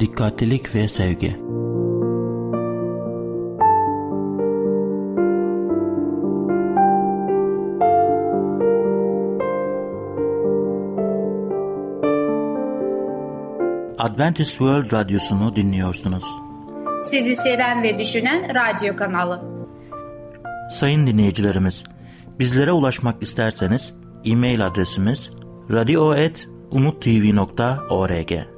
dikkatlilik ve sevgi. Adventist World Radyosu'nu dinliyorsunuz. Sizi seven ve düşünen radyo kanalı. Sayın dinleyicilerimiz, bizlere ulaşmak isterseniz e-mail adresimiz radio.umutv.org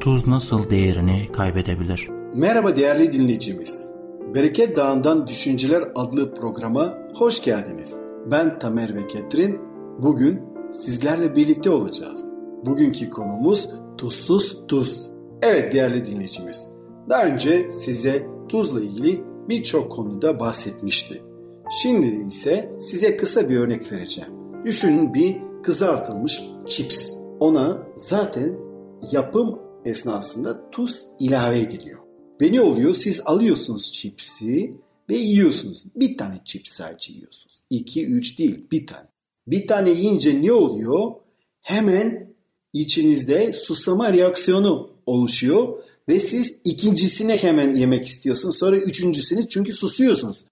Tuz nasıl değerini kaybedebilir? Merhaba değerli dinleyicimiz. Bereket Dağı'ndan Düşünceler adlı programa hoş geldiniz. Ben Tamer ve Ketrin. Bugün sizlerle birlikte olacağız. Bugünkü konumuz tuzsuz tuz. Evet değerli dinleyicimiz. Daha önce size tuzla ilgili birçok konuda bahsetmişti. Şimdi ise size kısa bir örnek vereceğim. Düşünün bir kızartılmış chips. Ona zaten yapım esnasında tuz ilave ediliyor. Ve ne oluyor? Siz alıyorsunuz chipsi ve yiyorsunuz. Bir tane chips sadece yiyorsunuz. İki, üç değil, bir tane. Bir tane yiyince ne oluyor? Hemen içinizde susama reaksiyonu oluşuyor ve siz ikincisini hemen yemek istiyorsunuz. Sonra üçüncüsünü çünkü susuyorsunuz.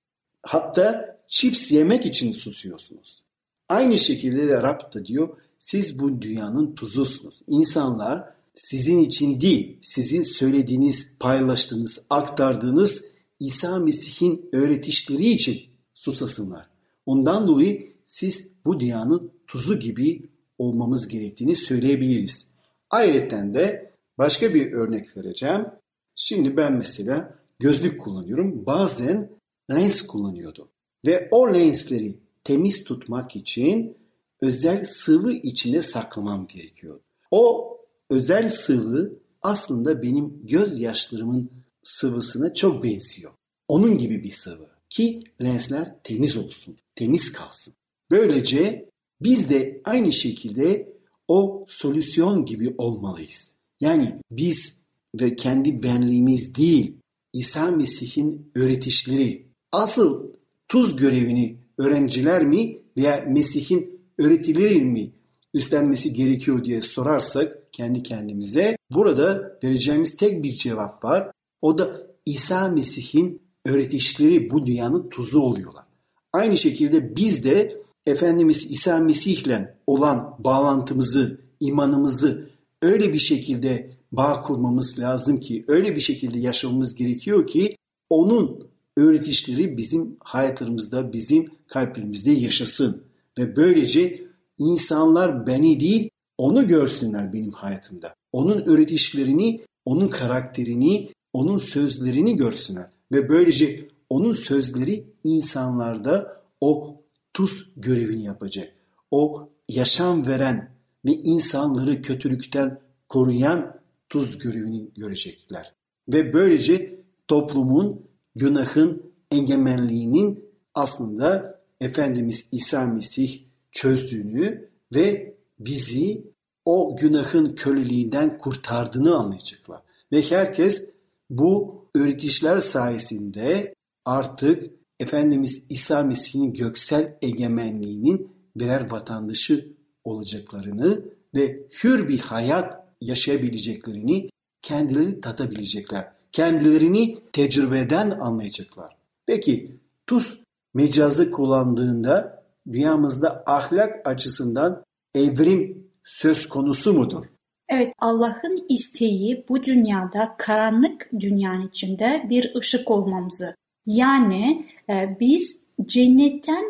Hatta chips yemek için susuyorsunuz. Aynı şekilde de Rab da diyor siz bu dünyanın tuzusunuz. İnsanlar sizin için değil, sizin söylediğiniz, paylaştığınız, aktardığınız İsa Mesih'in öğretişleri için susasınlar. Ondan dolayı siz bu dünyanın tuzu gibi olmamız gerektiğini söyleyebiliriz. Ayrıca de başka bir örnek vereceğim. Şimdi ben mesela gözlük kullanıyorum. Bazen lens kullanıyordum. Ve o lensleri temiz tutmak için özel sıvı içine saklamam gerekiyor. O özel sıvı aslında benim gözyaşlarımın sıvısına çok benziyor. Onun gibi bir sıvı ki lensler temiz olsun, temiz kalsın. Böylece biz de aynı şekilde o solüsyon gibi olmalıyız. Yani biz ve kendi benliğimiz değil, İsa Mesih'in öğretişleri, asıl tuz görevini öğrenciler mi veya Mesih'in öğretileri mi üstlenmesi gerekiyor diye sorarsak kendi kendimize burada vereceğimiz tek bir cevap var. O da İsa Mesih'in öğretişleri bu dünyanın tuzu oluyorlar. Aynı şekilde biz de Efendimiz İsa Mesih'le olan bağlantımızı, imanımızı öyle bir şekilde bağ kurmamız lazım ki, öyle bir şekilde yaşamamız gerekiyor ki onun öğretişleri bizim hayatlarımızda, bizim kalplerimizde yaşasın. Ve böylece insanlar beni değil onu görsünler benim hayatımda. Onun öğretişlerini, onun karakterini, onun sözlerini görsünler. Ve böylece onun sözleri insanlarda o tuz görevini yapacak. O yaşam veren ve insanları kötülükten koruyan tuz görevini görecekler. Ve böylece toplumun günahın egemenliğinin aslında Efendimiz İsa Mesih çözdüğünü ve bizi o günahın köleliğinden kurtardığını anlayacaklar. Ve herkes bu öğretişler sayesinde artık Efendimiz İsa Mesih'in göksel egemenliğinin birer vatandaşı olacaklarını ve hür bir hayat yaşayabileceklerini kendileri tatabilecekler. Kendilerini tecrübeden anlayacaklar. Peki tuz mecazı kullandığında dünyamızda ahlak açısından evrim söz konusu mudur? Evet Allah'ın isteği bu dünyada karanlık dünyanın içinde bir ışık olmamızı. Yani e, biz cennetten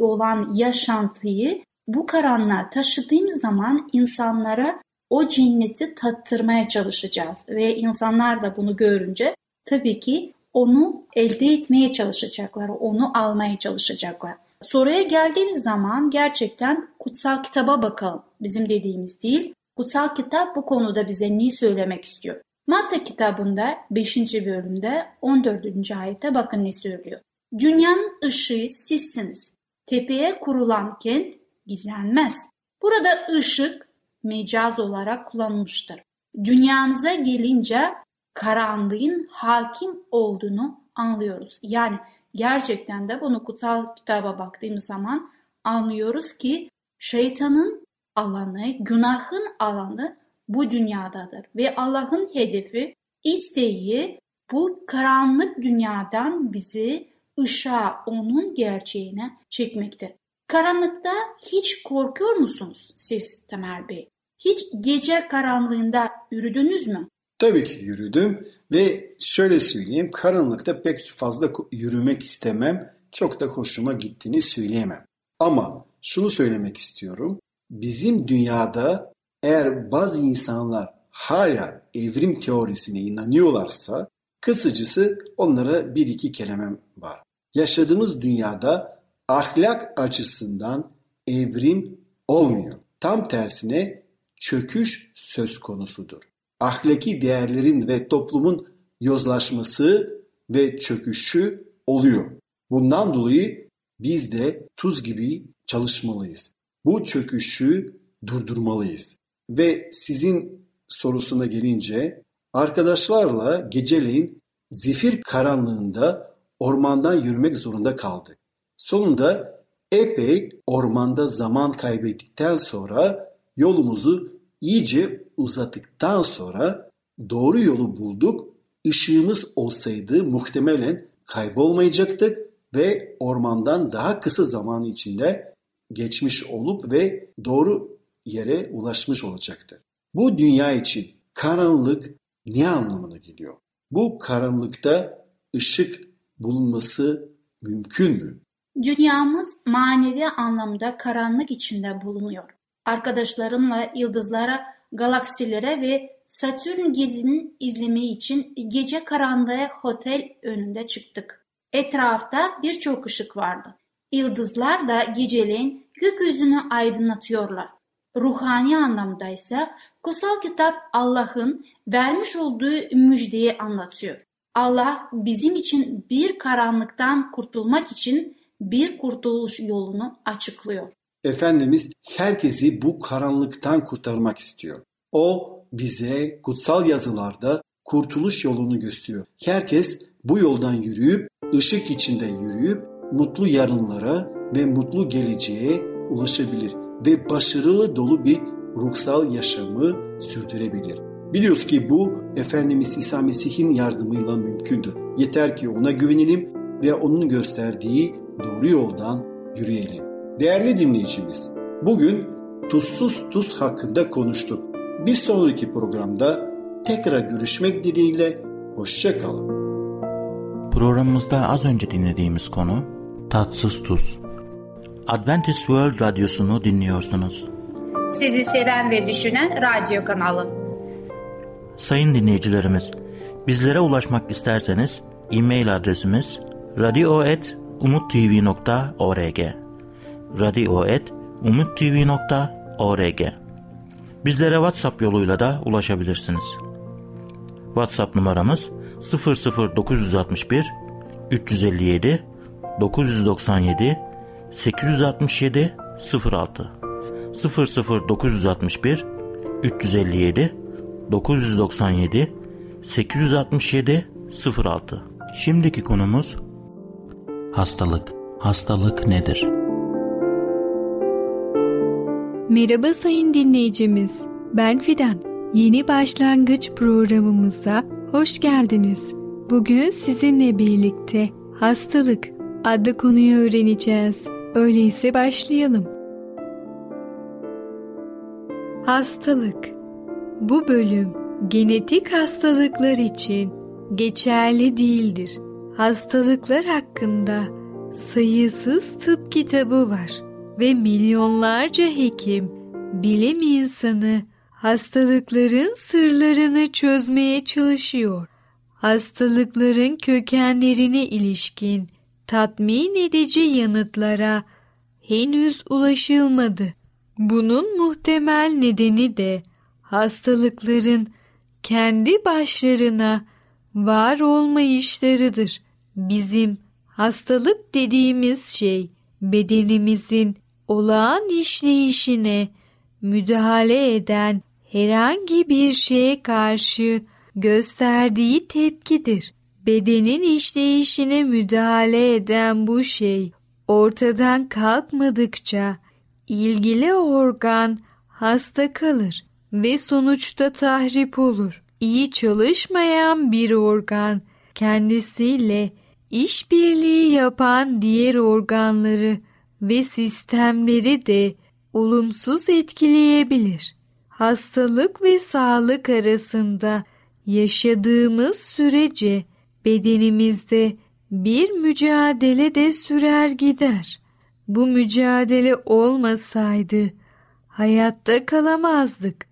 olan yaşantıyı bu karanlığa taşıdığımız zaman insanlara o cenneti tattırmaya çalışacağız. Ve insanlar da bunu görünce tabii ki onu elde etmeye çalışacaklar, onu almaya çalışacaklar. Soruya geldiğimiz zaman gerçekten kutsal kitaba bakalım. Bizim dediğimiz değil. Kutsal kitap bu konuda bize ne söylemek istiyor? Matta kitabında 5. bölümde 14. ayette bakın ne söylüyor. Dünyanın ışığı sizsiniz. Tepeye kurulan kent gizlenmez. Burada ışık mecaz olarak kullanılmıştır. Dünyamıza gelince karanlığın hakim olduğunu anlıyoruz. Yani gerçekten de bunu kutsal kitaba baktığımız zaman anlıyoruz ki şeytanın alanı, günahın alanı bu dünyadadır. Ve Allah'ın hedefi, isteği bu karanlık dünyadan bizi ışığa, onun gerçeğine çekmektir. Karanlıkta hiç korkuyor musunuz siz Tamer Bey? Hiç gece karanlığında yürüdünüz mü? Tabii ki yürüdüm ve şöyle söyleyeyim karanlıkta pek fazla yürümek istemem. Çok da hoşuma gittiğini söyleyemem. Ama şunu söylemek istiyorum. Bizim dünyada eğer bazı insanlar hala evrim teorisine inanıyorlarsa kısacası onlara bir iki kelimem var. Yaşadığımız dünyada ahlak açısından evrim olmuyor. Tam tersine çöküş söz konusudur. Ahlaki değerlerin ve toplumun yozlaşması ve çöküşü oluyor. Bundan dolayı biz de tuz gibi çalışmalıyız. Bu çöküşü durdurmalıyız. Ve sizin sorusuna gelince arkadaşlarla geceleyin zifir karanlığında ormandan yürümek zorunda kaldık. Sonunda epey ormanda zaman kaybettikten sonra yolumuzu iyice uzattıktan sonra doğru yolu bulduk. Işığımız olsaydı muhtemelen kaybolmayacaktık ve ormandan daha kısa zaman içinde geçmiş olup ve doğru yere ulaşmış olacaktır. Bu dünya için karanlık ne anlamına geliyor? Bu karanlıkta ışık bulunması mümkün mü? Dünyamız manevi anlamda karanlık içinde bulunuyor. Arkadaşlarımla yıldızlara, galaksilere ve Satürn gezinin izlemi için gece karanlığa otel önünde çıktık. Etrafta birçok ışık vardı. Yıldızlar da geceleyin gökyüzünü aydınlatıyorlar. Ruhani anlamda ise kutsal kitap Allah'ın vermiş olduğu müjdeyi anlatıyor. Allah bizim için bir karanlıktan kurtulmak için bir kurtuluş yolunu açıklıyor. Efendimiz herkesi bu karanlıktan kurtarmak istiyor. O bize kutsal yazılarda kurtuluş yolunu gösteriyor. Herkes bu yoldan yürüyüp, ışık içinde yürüyüp mutlu yarınlara ve mutlu geleceğe ulaşabilir ve başarılı dolu bir ruhsal yaşamı sürdürebilir. Biliyoruz ki bu Efendimiz İsa Mesih'in yardımıyla mümkündür. Yeter ki ona güvenelim ve onun gösterdiği doğru yoldan yürüyelim. Değerli dinleyicimiz, bugün tuzsuz tuz hakkında konuştuk. Bir sonraki programda tekrar görüşmek dileğiyle hoşçakalın. Programımızda az önce dinlediğimiz konu tatsız tuz. Adventist World Radyosu'nu dinliyorsunuz. Sizi seven ve düşünen radyo kanalı. Sayın dinleyicilerimiz, bizlere ulaşmak isterseniz e-mail adresimiz radio.umutv.org radio.umutv.org Bizlere WhatsApp yoluyla da ulaşabilirsiniz. WhatsApp numaramız 00961 357 997 867 06 00961 357 997 867 06 Şimdiki konumuz hastalık. Hastalık nedir? Merhaba sayın dinleyicimiz. Ben Fidan. Yeni başlangıç programımıza hoş geldiniz. Bugün sizinle birlikte hastalık adlı konuyu öğreneceğiz. Öyleyse başlayalım. Hastalık Bu bölüm genetik hastalıklar için geçerli değildir. Hastalıklar hakkında sayısız tıp kitabı var ve milyonlarca hekim, bilim insanı hastalıkların sırlarını çözmeye çalışıyor. Hastalıkların kökenlerine ilişkin tatmin edici yanıtlara henüz ulaşılmadı. Bunun muhtemel nedeni de hastalıkların kendi başlarına var olmayışlarıdır. Bizim hastalık dediğimiz şey bedenimizin olağan işleyişine müdahale eden herhangi bir şeye karşı gösterdiği tepkidir. Bedenin işleyişine müdahale eden bu şey ortadan kalkmadıkça ilgili organ hasta kalır ve sonuçta tahrip olur. İyi çalışmayan bir organ kendisiyle işbirliği yapan diğer organları ve sistemleri de olumsuz etkileyebilir. Hastalık ve sağlık arasında yaşadığımız sürece bedenimizde bir mücadele de sürer gider. Bu mücadele olmasaydı hayatta kalamazdık.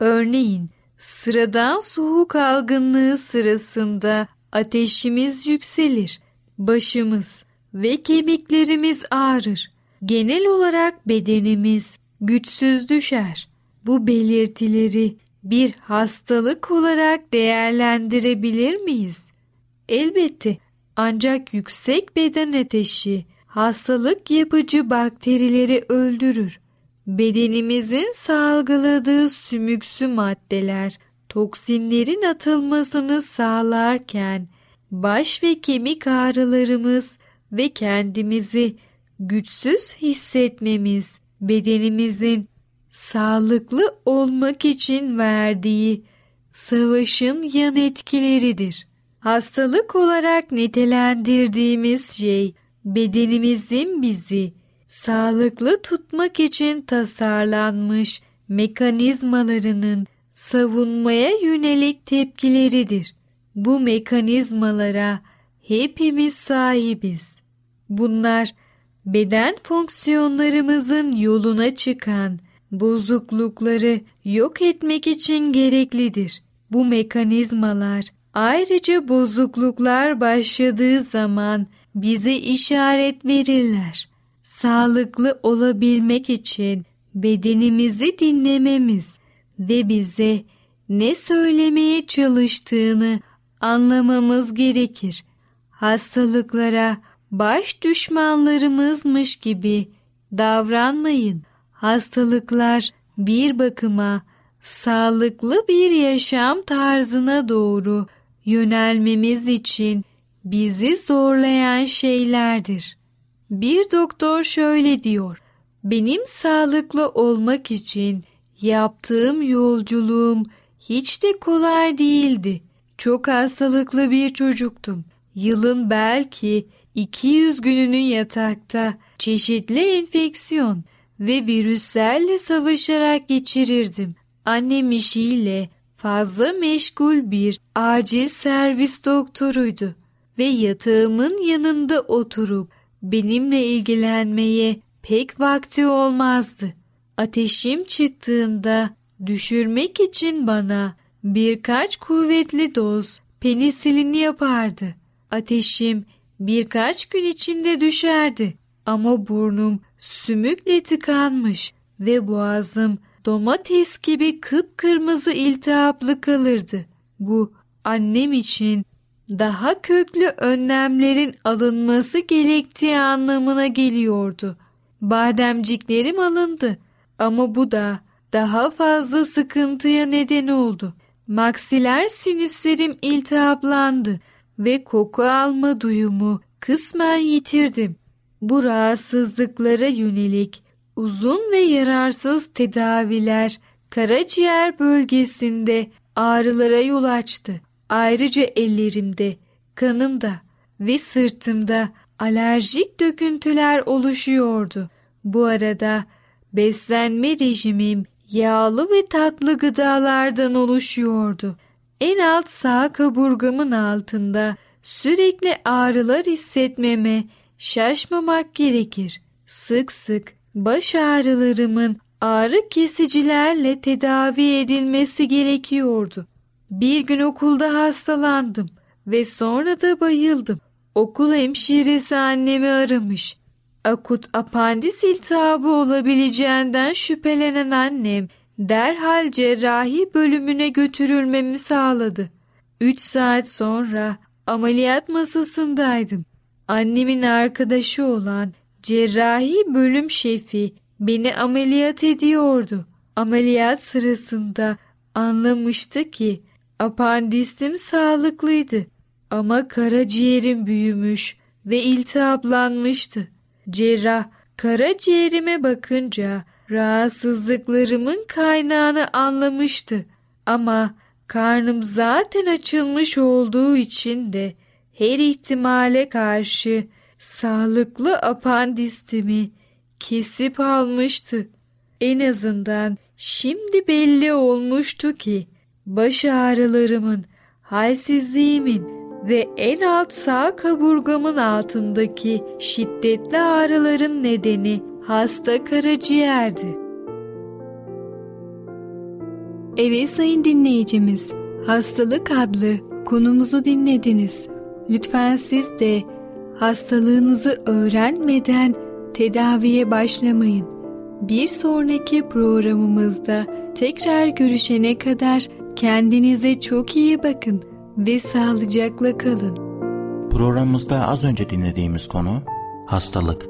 Örneğin sıradan soğuk algınlığı sırasında ateşimiz yükselir, başımız ve kemiklerimiz ağrır. Genel olarak bedenimiz güçsüz düşer. Bu belirtileri bir hastalık olarak değerlendirebilir miyiz? Elbette ancak yüksek beden ateşi hastalık yapıcı bakterileri öldürür. Bedenimizin salgıladığı sümüksü maddeler toksinlerin atılmasını sağlarken baş ve kemik ağrılarımız ve kendimizi güçsüz hissetmemiz bedenimizin sağlıklı olmak için verdiği savaşın yan etkileridir. Hastalık olarak nitelendirdiğimiz şey bedenimizin bizi sağlıklı tutmak için tasarlanmış mekanizmalarının savunmaya yönelik tepkileridir. Bu mekanizmalara hepimiz sahibiz. Bunlar beden fonksiyonlarımızın yoluna çıkan bozuklukları yok etmek için gereklidir. Bu mekanizmalar ayrıca bozukluklar başladığı zaman bize işaret verirler. Sağlıklı olabilmek için bedenimizi dinlememiz ve bize ne söylemeye çalıştığını anlamamız gerekir. Hastalıklara baş düşmanlarımızmış gibi davranmayın. Hastalıklar bir bakıma sağlıklı bir yaşam tarzına doğru yönelmemiz için bizi zorlayan şeylerdir. Bir doktor şöyle diyor. Benim sağlıklı olmak için yaptığım yolculuğum hiç de kolay değildi. Çok hastalıklı bir çocuktum. Yılın belki 200 gününü yatakta çeşitli enfeksiyon ve virüslerle savaşarak geçirirdim. Annem işiyle fazla meşgul bir acil servis doktoruydu ve yatağımın yanında oturup benimle ilgilenmeye pek vakti olmazdı. Ateşim çıktığında düşürmek için bana birkaç kuvvetli doz penisilin yapardı. Ateşim birkaç gün içinde düşerdi ama burnum sümükle tıkanmış ve boğazım domates gibi kıpkırmızı iltihaplı kalırdı. Bu annem için daha köklü önlemlerin alınması gerektiği anlamına geliyordu. Bademciklerim alındı ama bu da daha fazla sıkıntıya neden oldu. Maksiler sinüslerim iltihaplandı ve koku alma duyumu kısmen yitirdim. Bu rahatsızlıklara yönelik uzun ve yararsız tedaviler karaciğer bölgesinde ağrılara yol açtı. Ayrıca ellerimde, kanımda ve sırtımda alerjik döküntüler oluşuyordu. Bu arada beslenme rejimim yağlı ve tatlı gıdalardan oluşuyordu. En alt sağ kaburgamın altında sürekli ağrılar hissetmeme, şaşmamak gerekir. Sık sık baş ağrılarımın ağrı kesicilerle tedavi edilmesi gerekiyordu. Bir gün okulda hastalandım ve sonra da bayıldım. Okul hemşiresi annemi aramış. Akut apandis iltihabı olabileceğinden şüphelenen annem derhal cerrahi bölümüne götürülmemi sağladı. Üç saat sonra ameliyat masasındaydım. Annemin arkadaşı olan cerrahi bölüm şefi beni ameliyat ediyordu. Ameliyat sırasında anlamıştı ki apandisim sağlıklıydı ama karaciğerim büyümüş ve iltihaplanmıştı. Cerrah karaciğerime bakınca rahatsızlıklarımın kaynağını anlamıştı ama karnım zaten açılmış olduğu için de her ihtimale karşı sağlıklı apandistimi kesip almıştı. En azından şimdi belli olmuştu ki baş ağrılarımın, halsizliğimin ve en alt sağ kaburgamın altındaki şiddetli ağrıların nedeni hasta karaciğerdi. Evet sayın dinleyicimiz, hastalık adlı konumuzu dinlediniz. Lütfen siz de hastalığınızı öğrenmeden tedaviye başlamayın. Bir sonraki programımızda tekrar görüşene kadar kendinize çok iyi bakın ve sağlıcakla kalın. Programımızda az önce dinlediğimiz konu hastalık.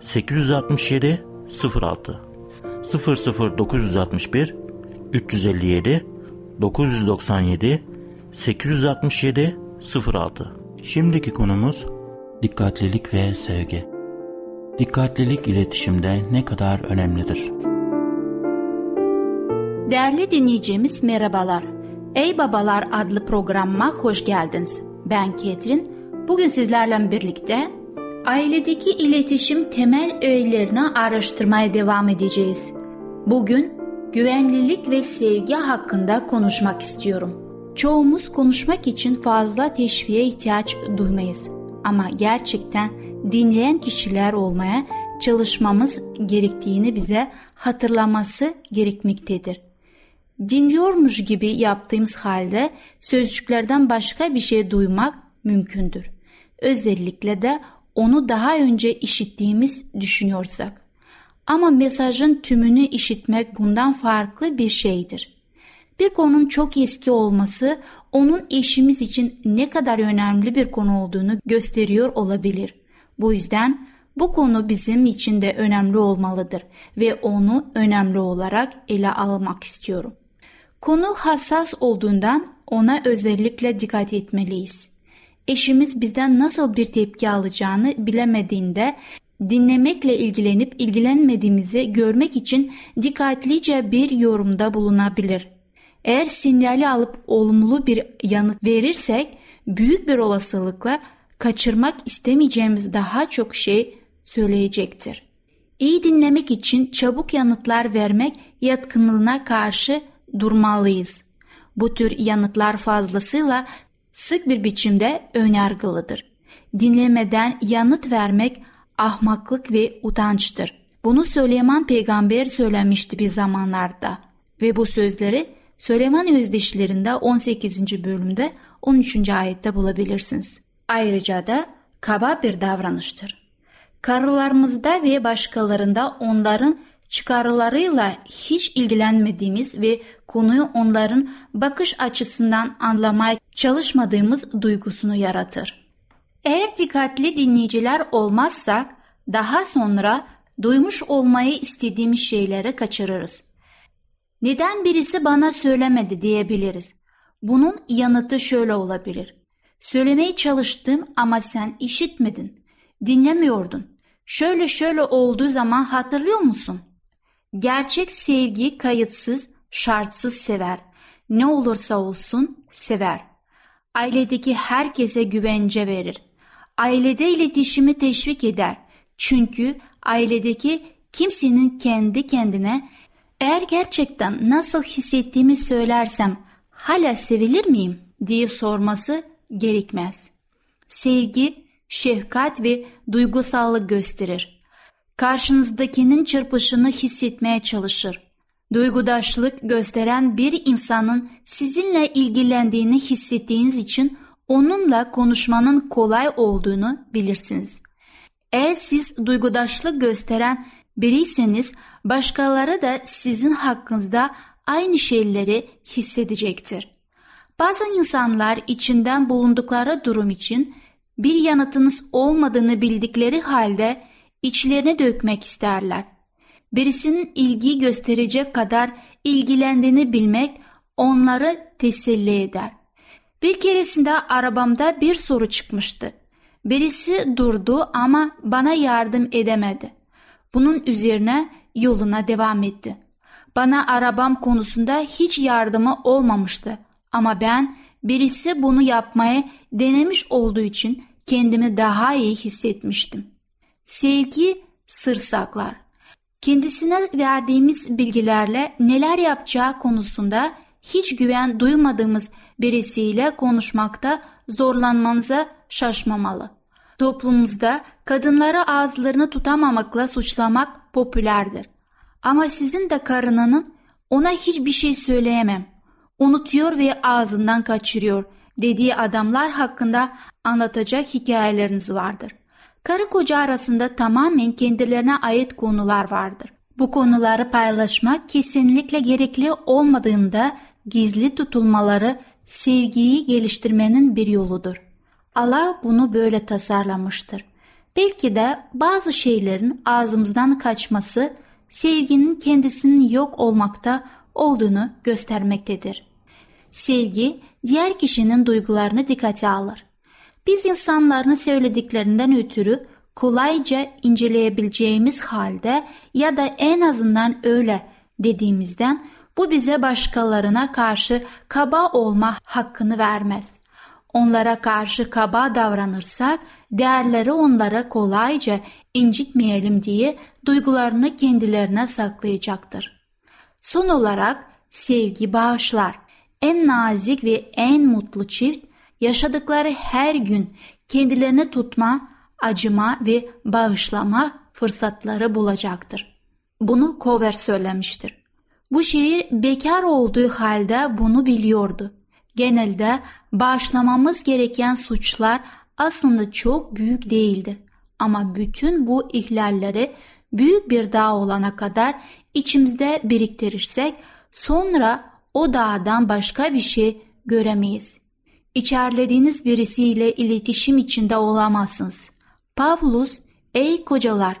867 06 00961 357 997 867 06 Şimdiki konumuz dikkatlilik ve sevgi. Dikkatlilik iletişimde ne kadar önemlidir? Değerli dinleyicimiz merhabalar. Ey Babalar adlı programıma hoş geldiniz. Ben Ketrin. Bugün sizlerle birlikte ailedeki iletişim temel öğelerini araştırmaya devam edeceğiz. Bugün güvenlilik ve sevgi hakkında konuşmak istiyorum. Çoğumuz konuşmak için fazla teşviğe ihtiyaç duymayız. Ama gerçekten dinleyen kişiler olmaya çalışmamız gerektiğini bize hatırlaması gerekmektedir. Dinliyormuş gibi yaptığımız halde sözcüklerden başka bir şey duymak mümkündür. Özellikle de onu daha önce işittiğimiz düşünüyorsak. Ama mesajın tümünü işitmek bundan farklı bir şeydir. Bir konunun çok eski olması onun eşimiz için ne kadar önemli bir konu olduğunu gösteriyor olabilir. Bu yüzden bu konu bizim için de önemli olmalıdır ve onu önemli olarak ele almak istiyorum. Konu hassas olduğundan ona özellikle dikkat etmeliyiz. Eşimiz bizden nasıl bir tepki alacağını bilemediğinde dinlemekle ilgilenip ilgilenmediğimizi görmek için dikkatlice bir yorumda bulunabilir. Eğer sinyali alıp olumlu bir yanıt verirsek büyük bir olasılıkla kaçırmak istemeyeceğimiz daha çok şey söyleyecektir. İyi dinlemek için çabuk yanıtlar vermek yatkınlığına karşı durmalıyız. Bu tür yanıtlar fazlasıyla sık bir biçimde önyargılıdır. Dinlemeden yanıt vermek ahmaklık ve utançtır. Bunu Süleyman peygamber söylemişti bir zamanlarda ve bu sözleri Süleyman Özdişlerinde 18. bölümde 13. ayette bulabilirsiniz. Ayrıca da kaba bir davranıştır. Karılarımızda ve başkalarında onların çıkarlarıyla hiç ilgilenmediğimiz ve konuyu onların bakış açısından anlamaya çalışmadığımız duygusunu yaratır. Eğer dikkatli dinleyiciler olmazsak daha sonra duymuş olmayı istediğimiz şeyleri kaçırırız. Neden birisi bana söylemedi diyebiliriz. Bunun yanıtı şöyle olabilir. Söylemeye çalıştım ama sen işitmedin, dinlemiyordun. Şöyle şöyle olduğu zaman hatırlıyor musun? Gerçek sevgi kayıtsız, şartsız sever. Ne olursa olsun sever. Ailedeki herkese güvence verir. Ailede iletişimi teşvik eder. Çünkü ailedeki kimsenin kendi kendine eğer gerçekten nasıl hissettiğimi söylersem hala sevilir miyim diye sorması gerekmez. Sevgi, şefkat ve duygusallık gösterir. Karşınızdakinin çırpışını hissetmeye çalışır. Duygudaşlık gösteren bir insanın sizinle ilgilendiğini hissettiğiniz için onunla konuşmanın kolay olduğunu bilirsiniz. Eğer siz duygudaşlık gösteren biriyseniz başkaları da sizin hakkınızda aynı şeyleri hissedecektir. Bazı insanlar içinden bulundukları durum için bir yanıtınız olmadığını bildikleri halde içlerine dökmek isterler. Birisinin ilgi gösterecek kadar ilgilendiğini bilmek onları teselli eder. Bir keresinde arabamda bir soru çıkmıştı. Birisi durdu ama bana yardım edemedi. Bunun üzerine yoluna devam etti. Bana arabam konusunda hiç yardımı olmamıştı ama ben birisi bunu yapmaya denemiş olduğu için kendimi daha iyi hissetmiştim. Sevgi sır saklar. Kendisine verdiğimiz bilgilerle neler yapacağı konusunda hiç güven duymadığımız birisiyle konuşmakta zorlanmanıza şaşmamalı. Toplumumuzda kadınları ağızlarını tutamamakla suçlamak popülerdir. Ama sizin de karınının ona hiçbir şey söyleyemem, unutuyor ve ağzından kaçırıyor dediği adamlar hakkında anlatacak hikayeleriniz vardır. Karı koca arasında tamamen kendilerine ait konular vardır. Bu konuları paylaşmak kesinlikle gerekli olmadığında gizli tutulmaları sevgiyi geliştirmenin bir yoludur. Allah bunu böyle tasarlamıştır. Belki de bazı şeylerin ağzımızdan kaçması sevginin kendisinin yok olmakta olduğunu göstermektedir. Sevgi diğer kişinin duygularını dikkate alır. Biz insanların söylediklerinden ötürü kolayca inceleyebileceğimiz halde ya da en azından öyle dediğimizden bu bize başkalarına karşı kaba olma hakkını vermez. Onlara karşı kaba davranırsak değerleri onlara kolayca incitmeyelim diye duygularını kendilerine saklayacaktır. Son olarak sevgi bağışlar. En nazik ve en mutlu çift yaşadıkları her gün kendilerini tutma, acıma ve bağışlama fırsatları bulacaktır. Bunu Cover söylemiştir. Bu şehir bekar olduğu halde bunu biliyordu. Genelde bağışlamamız gereken suçlar aslında çok büyük değildir. Ama bütün bu ihlalleri büyük bir dağ olana kadar içimizde biriktirirsek sonra o dağdan başka bir şey göremeyiz. İçerlediğiniz birisiyle iletişim içinde olamazsınız. Pavlus, ey kocalar,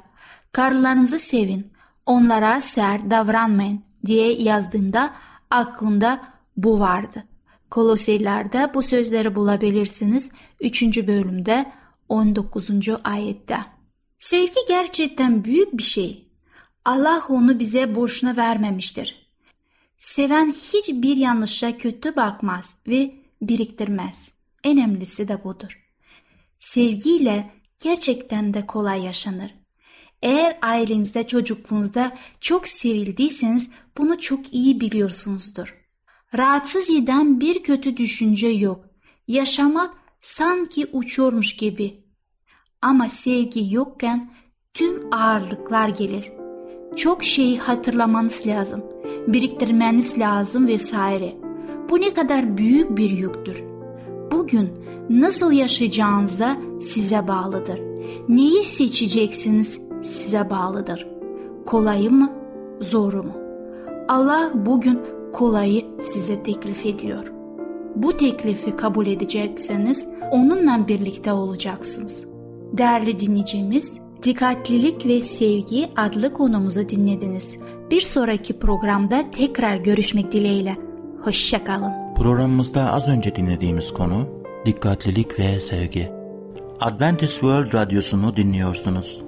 karılarınızı sevin, onlara sert davranmayın diye yazdığında aklında bu vardı. Koloseyler'de bu sözleri bulabilirsiniz 3. bölümde 19. ayette. Sevgi gerçekten büyük bir şey. Allah onu bize boşuna vermemiştir. Seven hiçbir yanlışa kötü bakmaz ve biriktirmez. En önemlisi de budur. Sevgiyle gerçekten de kolay yaşanır. Eğer ailenizde çocukluğunuzda çok sevildiyseniz bunu çok iyi biliyorsunuzdur. Rahatsız eden bir kötü düşünce yok. Yaşamak sanki uçuyormuş gibi. Ama sevgi yokken tüm ağırlıklar gelir. Çok şeyi hatırlamanız lazım, biriktirmeniz lazım vesaire. Bu ne kadar büyük bir yüktür. Bugün nasıl yaşayacağınıza size bağlıdır. Neyi seçeceksiniz size bağlıdır. Kolayı mı, zoru mu? Allah bugün kolayı size teklif ediyor. Bu teklifi kabul edecekseniz onunla birlikte olacaksınız. Değerli dinleyicimiz, Dikkatlilik ve Sevgi adlı konumuzu dinlediniz. Bir sonraki programda tekrar görüşmek dileğiyle. Hoşçakalın. Programımızda az önce dinlediğimiz konu dikkatlilik ve sevgi. Adventist World Radyosu'nu dinliyorsunuz.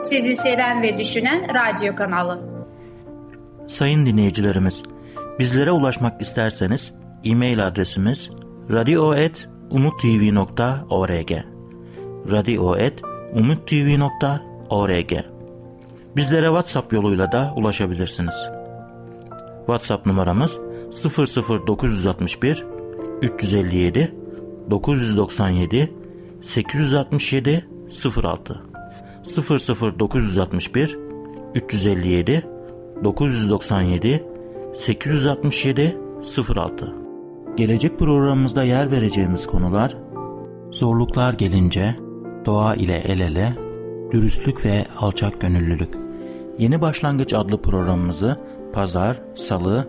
Sizi seven ve düşünen radyo kanalı. Sayın dinleyicilerimiz, bizlere ulaşmak isterseniz e-mail adresimiz radio.umutv.org radio.umutv.org Bizlere WhatsApp yoluyla da ulaşabilirsiniz. WhatsApp numaramız 00961 357 997 867 06 00961 357 997 867 06 Gelecek programımızda yer vereceğimiz konular Zorluklar gelince Doğa ile el ele Dürüstlük ve alçak gönüllülük. Yeni Başlangıç adlı programımızı pazar, salı